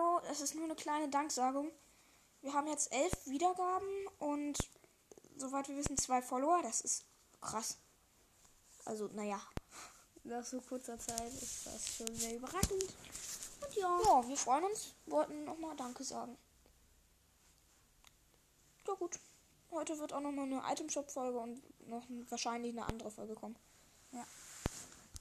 hallo, es ist nur eine kleine Danksagung. Wir haben jetzt elf Wiedergaben und soweit wir wissen, zwei Follower. Das ist krass. Also, naja, nach so kurzer Zeit ist das schon sehr überraschend. Und ja. Ja, wir freuen uns. Wollten nochmal Danke sagen. Ja, gut. Heute wird auch nochmal eine Item-Shop-Folge und noch wahrscheinlich eine andere Folge kommen. Ja.